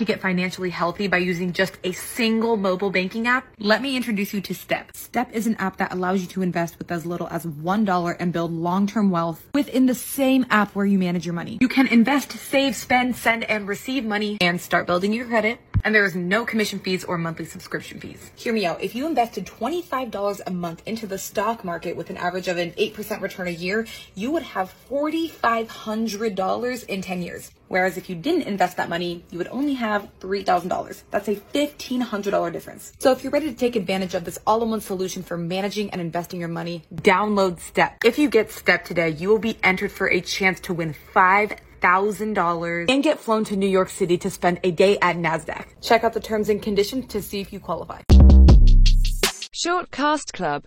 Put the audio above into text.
to get financially healthy by using just a single mobile banking app? Let me introduce you to Step. Step is an app that allows you to invest with as little as $1 and build long-term wealth within the same app where you manage your money. You can invest, save, spend, send, and receive money and start building your credit and there is no commission fees or monthly subscription fees. Hear me out. If you invested $25 a month into the stock market with an average of an 8% return a year, you would have $4,500 in 10 years. Whereas if you didn't invest that money, you would only have $3,000. That's a $1,500 difference. So if you're ready to take advantage of this all-in-one solution for managing and investing your money, download Step. If you get Step today, you will be entered for a chance to win 5 Thousand dollars and get flown to New York City to spend a day at NASDAQ. Check out the terms and conditions to see if you qualify. Short Cast Club